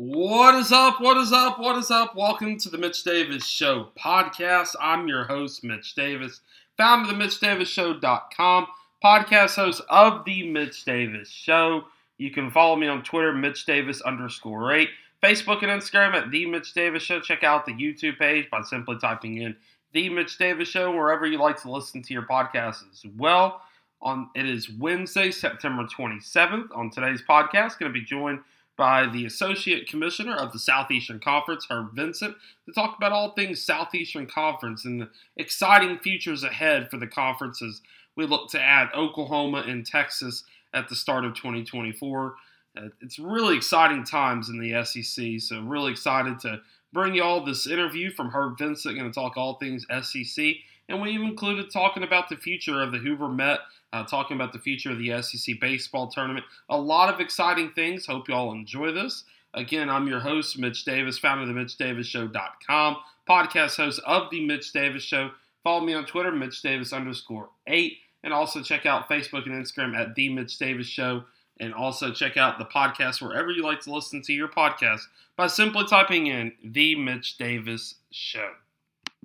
What is up? What is up? What is up? Welcome to the Mitch Davis Show podcast. I'm your host, Mitch Davis, founder of the Mitch Davis MitchDavisShow.com, podcast host of the Mitch Davis Show. You can follow me on Twitter, Mitch Davis underscore eight, Facebook and Instagram at the Mitch Davis Show. Check out the YouTube page by simply typing in the Mitch Davis Show wherever you like to listen to your podcast as well. On it is Wednesday, September 27th. On today's podcast, going to be joined by the Associate Commissioner of the Southeastern Conference, Herb Vincent, to talk about all things Southeastern Conference and the exciting futures ahead for the conferences. we look to add Oklahoma and Texas at the start of 2024. Uh, it's really exciting times in the SEC, so really excited to bring you all this interview from Herb Vincent, going to talk all things SEC. And we even included talking about the future of the Hoover Met uh, talking about the future of the SEC baseball tournament. A lot of exciting things. Hope you all enjoy this. Again, I'm your host, Mitch Davis, founder of the Mitch Davis MitchDavisShow.com, podcast host of the Mitch Davis Show. Follow me on Twitter, Mitch Davis underscore eight, and also check out Facebook and Instagram at the Mitch Davis Show. And also check out the podcast wherever you like to listen to your podcast by simply typing in the Mitch Davis Show.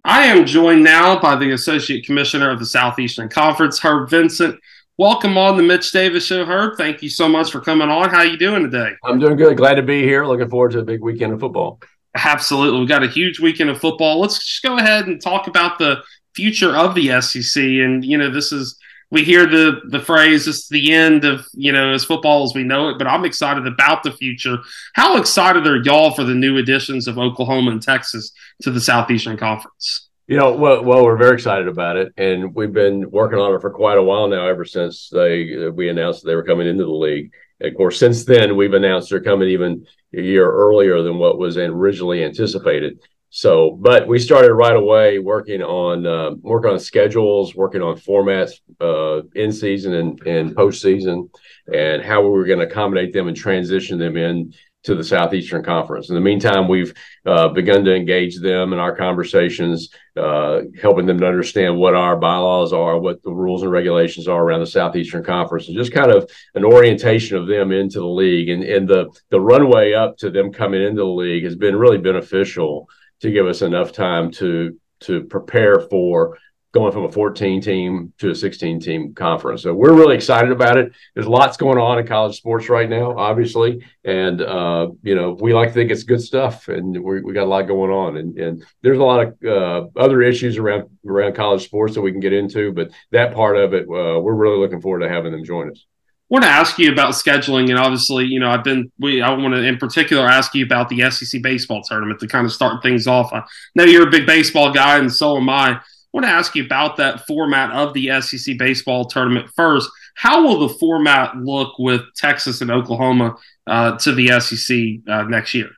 I am joined now by the Associate Commissioner of the Southeastern Conference, Herb Vincent. Welcome on the Mitch Davis Show, Herb. Thank you so much for coming on. How are you doing today? I'm doing good. Glad to be here. Looking forward to a big weekend of football. Absolutely. We've got a huge weekend of football. Let's just go ahead and talk about the future of the SEC. And, you know, this is we hear the the phrase "it's the end of you know as football as we know it," but I'm excited about the future. How excited are y'all for the new additions of Oklahoma and Texas to the Southeastern Conference? You know, well, well, we're very excited about it, and we've been working on it for quite a while now. Ever since they we announced they were coming into the league, of course, since then we've announced they're coming even a year earlier than what was originally anticipated. So, but we started right away working on uh, working on schedules, working on formats uh, in season and, and postseason, and how we were going to accommodate them and transition them in to the Southeastern Conference. In the meantime, we've uh, begun to engage them in our conversations, uh, helping them to understand what our bylaws are, what the rules and regulations are around the Southeastern Conference, and just kind of an orientation of them into the league. And, and the the runway up to them coming into the league has been really beneficial to give us enough time to to prepare for going from a 14 team to a 16 team conference. So we're really excited about it. There's lots going on in college sports right now, obviously, and uh, you know we like to think it's good stuff, and we, we got a lot going on, and, and there's a lot of uh, other issues around around college sports that we can get into, but that part of it, uh, we're really looking forward to having them join us want to ask you about scheduling, and obviously, you know, I've been we I want to in particular ask you about the SEC baseball tournament to kind of start things off. I know you're a big baseball guy, and so am I. I want to ask you about that format of the SEC baseball tournament first. How will the format look with Texas and Oklahoma uh, to the SEC uh, next year?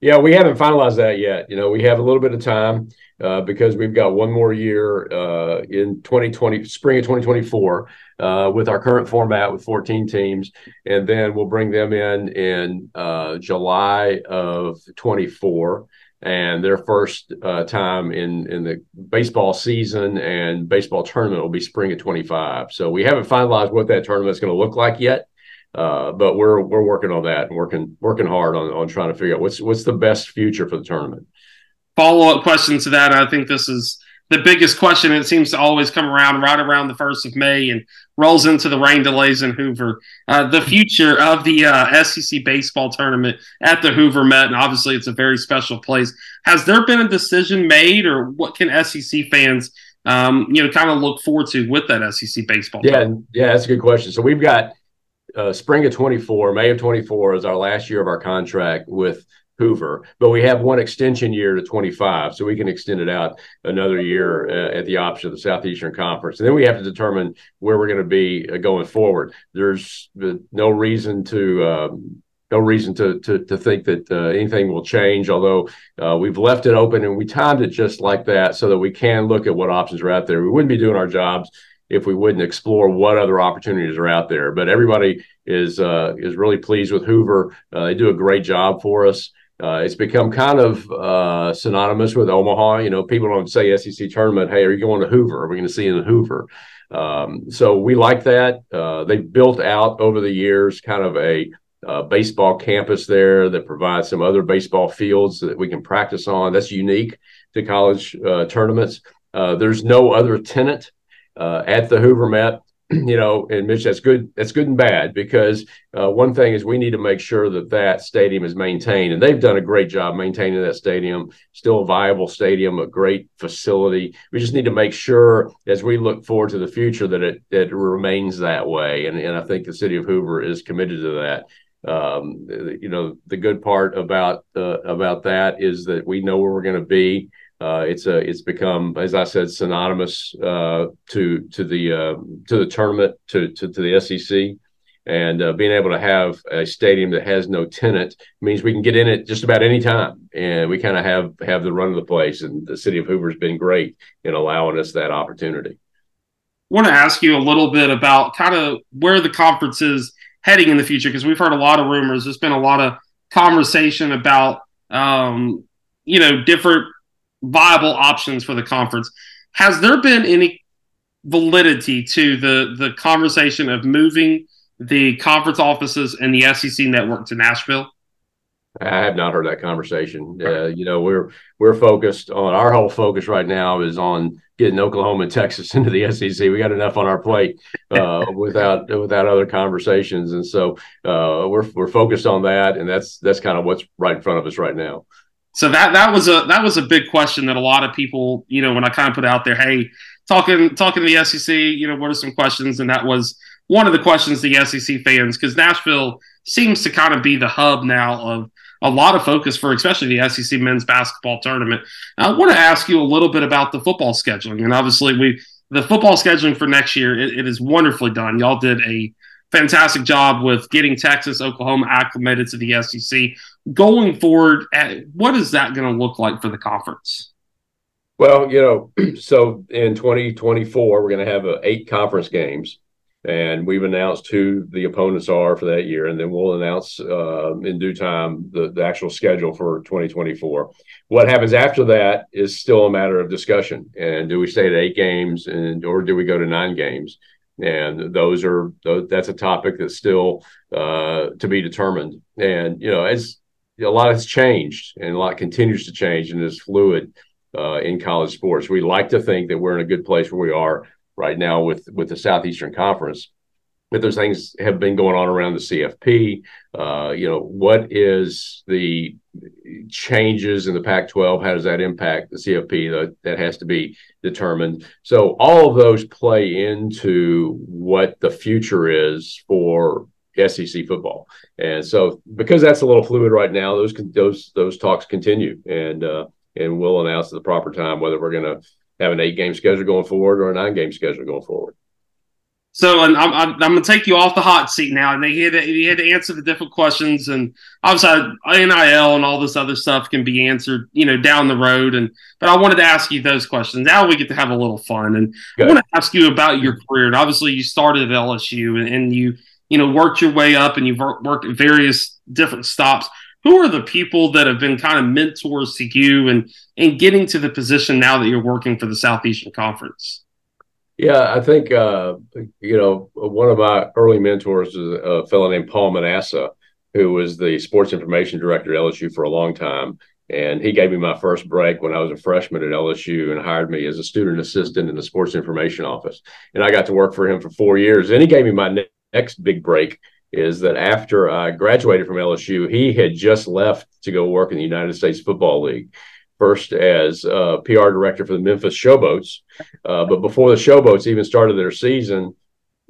Yeah, we haven't finalized that yet. You know, we have a little bit of time uh, because we've got one more year uh, in 2020, spring of 2024, uh, with our current format with 14 teams, and then we'll bring them in in uh, July of 24. And their first uh, time in in the baseball season and baseball tournament will be spring of 25. So we haven't finalized what that tournament is going to look like yet. Uh, but we're we're working on that and working working hard on, on trying to figure out what's what's the best future for the tournament. Follow up question to that. I think this is the biggest question. It seems to always come around right around the first of May and rolls into the rain delays in Hoover. Uh, the future of the uh, SEC baseball tournament at the Hoover Met, and obviously it's a very special place. Has there been a decision made, or what can SEC fans? Um, you know, kind of look forward to with that SEC baseball. Yeah, tournament? yeah, that's a good question. So we've got uh, spring of 24, May of 24 is our last year of our contract with Hoover, but we have one extension year to 25, so we can extend it out another year uh, at the option of the Southeastern Conference. And then we have to determine where we're going to be uh, going forward. There's no reason to um, no reason to to, to think that uh, anything will change. Although uh, we've left it open and we timed it just like that so that we can look at what options are out there. We wouldn't be doing our jobs if we wouldn't explore what other opportunities are out there. But everybody is uh, is really pleased with Hoover. Uh, they do a great job for us. Uh, it's become kind of uh, synonymous with Omaha. You know, people don't say SEC tournament. Hey, are you going to Hoover? Are we going to see you in Hoover? Um, so we like that. Uh, they've built out over the years kind of a uh, baseball campus there that provides some other baseball fields that we can practice on. That's unique to college uh, tournaments. Uh, there's no other tenant uh, at the Hoover Met you know, and Mitch, that's good. That's good and bad because uh, one thing is we need to make sure that that stadium is maintained, and they've done a great job maintaining that stadium. Still a viable stadium, a great facility. We just need to make sure as we look forward to the future that it that it remains that way, and and I think the city of Hoover is committed to that. Um, you know, the good part about uh, about that is that we know where we're going to be. Uh, it's a it's become, as I said, synonymous uh, to to the uh, to the tournament to to, to the SEC, and uh, being able to have a stadium that has no tenant means we can get in it just about any time, and we kind of have have the run of the place. And the city of Hoover has been great in allowing us that opportunity. I want to ask you a little bit about kind of where the conference is heading in the future because we've heard a lot of rumors. There's been a lot of conversation about um, you know different viable options for the conference. Has there been any validity to the the conversation of moving the conference offices and the SEC network to Nashville? I have not heard that conversation. Uh, you know, we're we're focused on our whole focus right now is on getting Oklahoma and Texas into the SEC. We got enough on our plate uh, without without other conversations, and so uh, we're we're focused on that, and that's that's kind of what's right in front of us right now so that that was a that was a big question that a lot of people, you know, when I kind of put out there, hey, talking talking to the SEC, you know, what are some questions? And that was one of the questions the SEC fans, because Nashville seems to kind of be the hub now of a lot of focus for especially the SEC men's basketball tournament. I want to ask you a little bit about the football scheduling, and obviously we the football scheduling for next year it, it is wonderfully done. Y'all did a fantastic job with getting Texas, Oklahoma acclimated to the SEC. Going forward, what is that going to look like for the conference? Well, you know, so in 2024, we're going to have uh, eight conference games, and we've announced who the opponents are for that year, and then we'll announce uh, in due time the, the actual schedule for 2024. What happens after that is still a matter of discussion. And do we stay at eight games, and or do we go to nine games? And those are that's a topic that's still uh, to be determined. And you know, as a lot has changed, and a lot continues to change, and is fluid uh, in college sports. We like to think that we're in a good place where we are right now with with the Southeastern Conference. But those things have been going on around the CFP. Uh, you know, what is the changes in the Pac-12? How does that impact the CFP? That, that has to be determined. So all of those play into what the future is for SEC football. And so because that's a little fluid right now, those those those talks continue, and uh, and we'll announce at the proper time whether we're going to have an eight game schedule going forward or a nine game schedule going forward. So, and I'm, I'm, I'm going to take you off the hot seat now, and they had to, you had to answer the different questions, and obviously NIL and all this other stuff can be answered, you know, down the road. And but I wanted to ask you those questions. Now we get to have a little fun, and Good. I want to ask you about your career. And obviously, you started at LSU, and, and you you know worked your way up, and you've worked at various different stops. Who are the people that have been kind of mentors to you, and and getting to the position now that you're working for the Southeastern Conference? Yeah, I think uh, you know one of my early mentors is a fellow named Paul Manasseh, who was the sports information director at LSU for a long time, and he gave me my first break when I was a freshman at LSU and hired me as a student assistant in the sports information office, and I got to work for him for four years. And he gave me my next big break is that after I graduated from LSU, he had just left to go work in the United States Football League first as uh, PR director for the Memphis Showboats. Uh, but before the Showboats even started their season,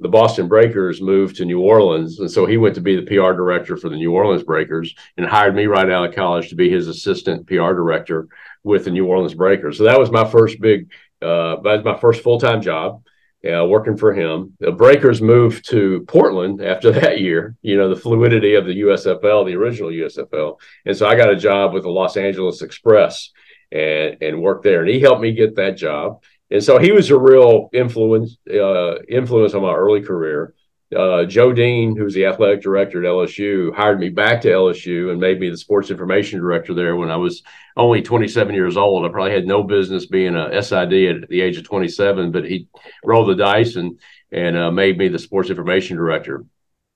the Boston Breakers moved to New Orleans. And so he went to be the PR director for the New Orleans Breakers and hired me right out of college to be his assistant PR director with the New Orleans Breakers. So that was my first big, uh, that was my first full time job. Uh, working for him. The Breakers moved to Portland after that year, you know, the fluidity of the USFL, the original USFL. And so I got a job with the Los Angeles Express and, and worked there. And he helped me get that job. And so he was a real influence, uh, influence on my early career uh, Joe Dean, who's the athletic director at LSU, hired me back to LSU and made me the sports information director there when I was only 27 years old. I probably had no business being a SID at the age of 27, but he rolled the dice and and uh, made me the sports information director.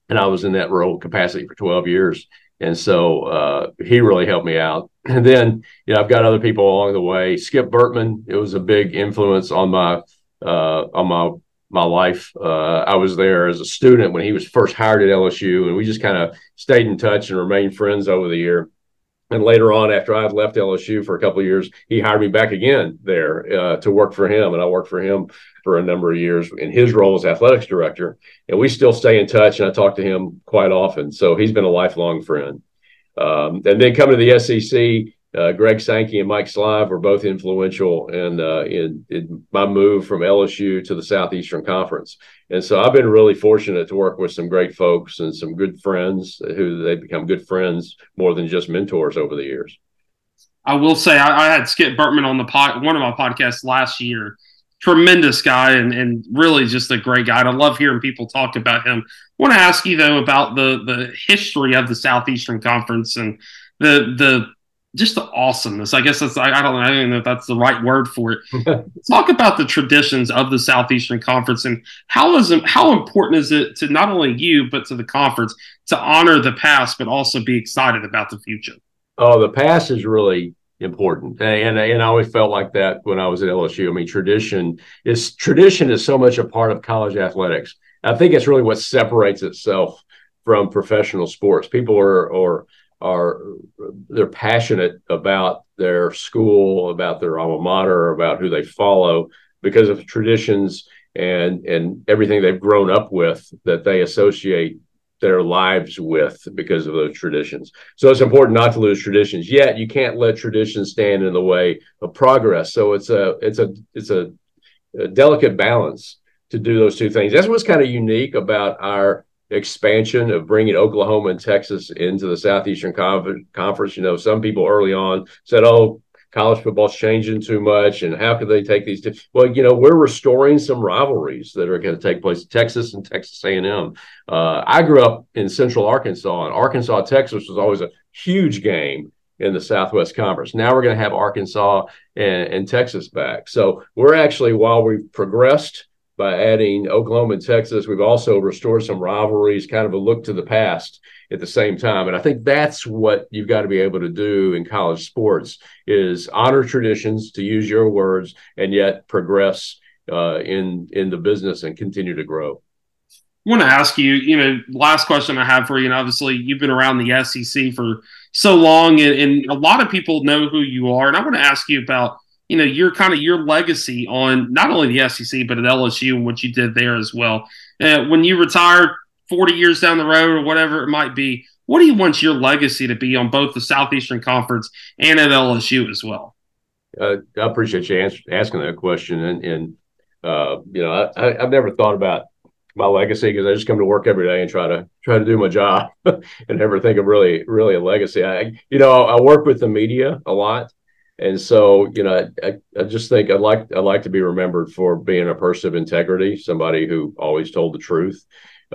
and I was in that role capacity for 12 years. And so uh, he really helped me out. And then, you know, I've got other people along the way. Skip Bertman, it was a big influence on my uh, on my my life. Uh, I was there as a student when he was first hired at LSU, and we just kind of stayed in touch and remained friends over the year. And later on, after I had left LSU for a couple of years, he hired me back again there uh, to work for him, and I worked for him for a number of years in his role as athletics director. And we still stay in touch, and I talk to him quite often. So he's been a lifelong friend. Um, and then coming to the SEC, uh, Greg Sankey and Mike Slive were both influential in, uh, in, in my move from LSU to the Southeastern Conference, and so I've been really fortunate to work with some great folks and some good friends who they become good friends more than just mentors over the years. I will say I, I had Skip Bertman on the pod, one of my podcasts last year. Tremendous guy and, and really just a great guy. And I love hearing people talk about him. I want to ask you though about the the history of the Southeastern Conference and the the just the awesomeness. I guess that's I, I don't know, I don't know if that's the right word for it. Talk about the traditions of the Southeastern Conference and how is how important is it to not only you but to the conference to honor the past but also be excited about the future. Oh, the past is really important, and and I always felt like that when I was at LSU. I mean, tradition is tradition is so much a part of college athletics. I think it's really what separates itself from professional sports. People are or are they're passionate about their school, about their alma mater, about who they follow because of traditions and and everything they've grown up with that they associate their lives with because of those traditions. So it's important not to lose traditions. Yet you can't let traditions stand in the way of progress. So it's a it's a it's a, a delicate balance to do those two things. That's what's kind of unique about our expansion of bringing Oklahoma and Texas into the Southeastern Conference. You know, some people early on said, "Oh, college football's changing too much, and how could they take these?" Two? Well, you know, we're restoring some rivalries that are going to take place. Texas and Texas A&M. Uh, I grew up in Central Arkansas, and Arkansas Texas was always a huge game in the Southwest Conference. Now we're going to have Arkansas and, and Texas back. So we're actually, while we've progressed by adding Oklahoma and Texas. We've also restored some rivalries, kind of a look to the past at the same time. And I think that's what you've got to be able to do in college sports is honor traditions, to use your words, and yet progress uh, in in the business and continue to grow. I want to ask you, you know, last question I have for you, and obviously you've been around the SEC for so long, and, and a lot of people know who you are. And I want to ask you about you know your kind of your legacy on not only the SEC but at LSU and what you did there as well. Uh, when you retire 40 years down the road or whatever it might be, what do you want your legacy to be on both the Southeastern Conference and at LSU as well? Uh, I appreciate you answer, asking that question, and, and uh, you know I, have never thought about my legacy because I just come to work every day and try to try to do my job and never think of really really a legacy. I you know I work with the media a lot and so you know I, I just think I'd like I'd like to be remembered for being a person of integrity, somebody who always told the truth,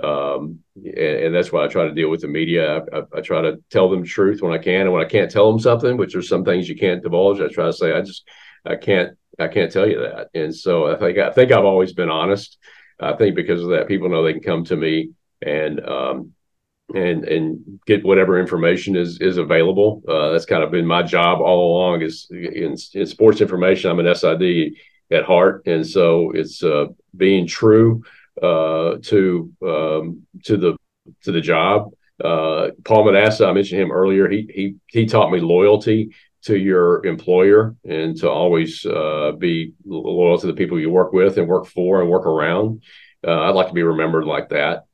um, and, and, that's why I try to deal with the media. I, I, I, try to tell them the truth when I can, and when I can't tell them something, which are some things you can't divulge, I try to say I just I can't I can't tell you that. And so I think I think I've always been honest. I think because of that, people know they can come to me and um, and and get whatever information is is available. Uh, that's kind of been my job all along. Is in, in, sports information. I'm an SID at heart, and so it's uh, being true uh, to um, to the to the job. Uh, Paul Manasseh, I mentioned him earlier. He he he taught me loyalty to your employer and to always uh, be loyal to the people you work with and work for and work around. Uh, I'd like to be remembered like that.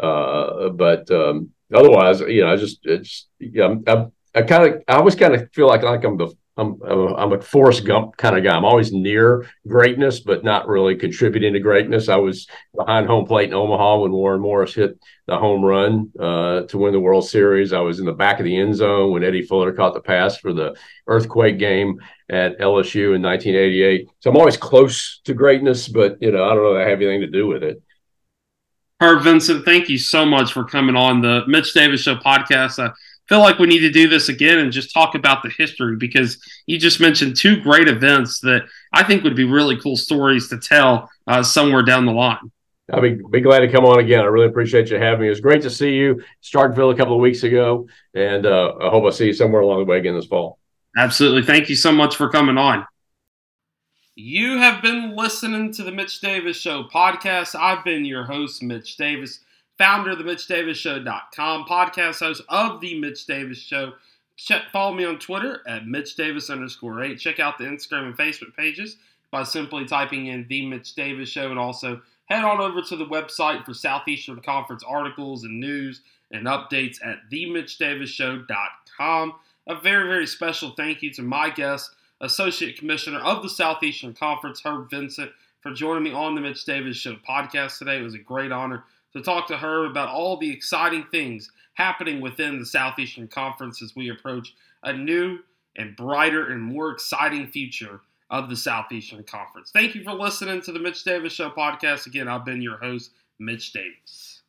Uh, but um, otherwise, you know, I just it's yeah, I'm, I kind of I always kind of feel like like I'm the I'm I'm a Forrest Gump kind of guy. I'm always near greatness, but not really contributing to greatness. I was behind home plate in Omaha when Warren Morris hit the home run uh, to win the World Series. I was in the back of the end zone when Eddie Fuller caught the pass for the earthquake game at LSU in 1988. So I'm always close to greatness, but you know I don't know that I have anything to do with it. Herb Vincent, thank you so much for coming on the Mitch Davis Show podcast. I feel like we need to do this again and just talk about the history because you just mentioned two great events that I think would be really cool stories to tell uh, somewhere down the line. I'll be, be glad to come on again. I really appreciate you having me. It was great to see you, Starkville, a couple of weeks ago, and uh, I hope I see you somewhere along the way again this fall. Absolutely. Thank you so much for coming on. You have been listening to the Mitch Davis Show podcast. I've been your host, Mitch Davis, founder of the MitchDavisShow.com, podcast host of the Mitch Davis Show. Check, follow me on Twitter at Mitch Davis underscore eight. Check out the Instagram and Facebook pages by simply typing in the Mitch Davis Show, and also head on over to the website for Southeastern Conference articles and news and updates at themitchdavisshow.com. A very, very special thank you to my guest, Associate Commissioner of the Southeastern Conference, Herb Vincent, for joining me on the Mitch Davis Show podcast today. It was a great honor to talk to her about all the exciting things happening within the Southeastern Conference as we approach a new and brighter and more exciting future of the Southeastern Conference. Thank you for listening to the Mitch Davis Show podcast. Again, I've been your host, Mitch Davis.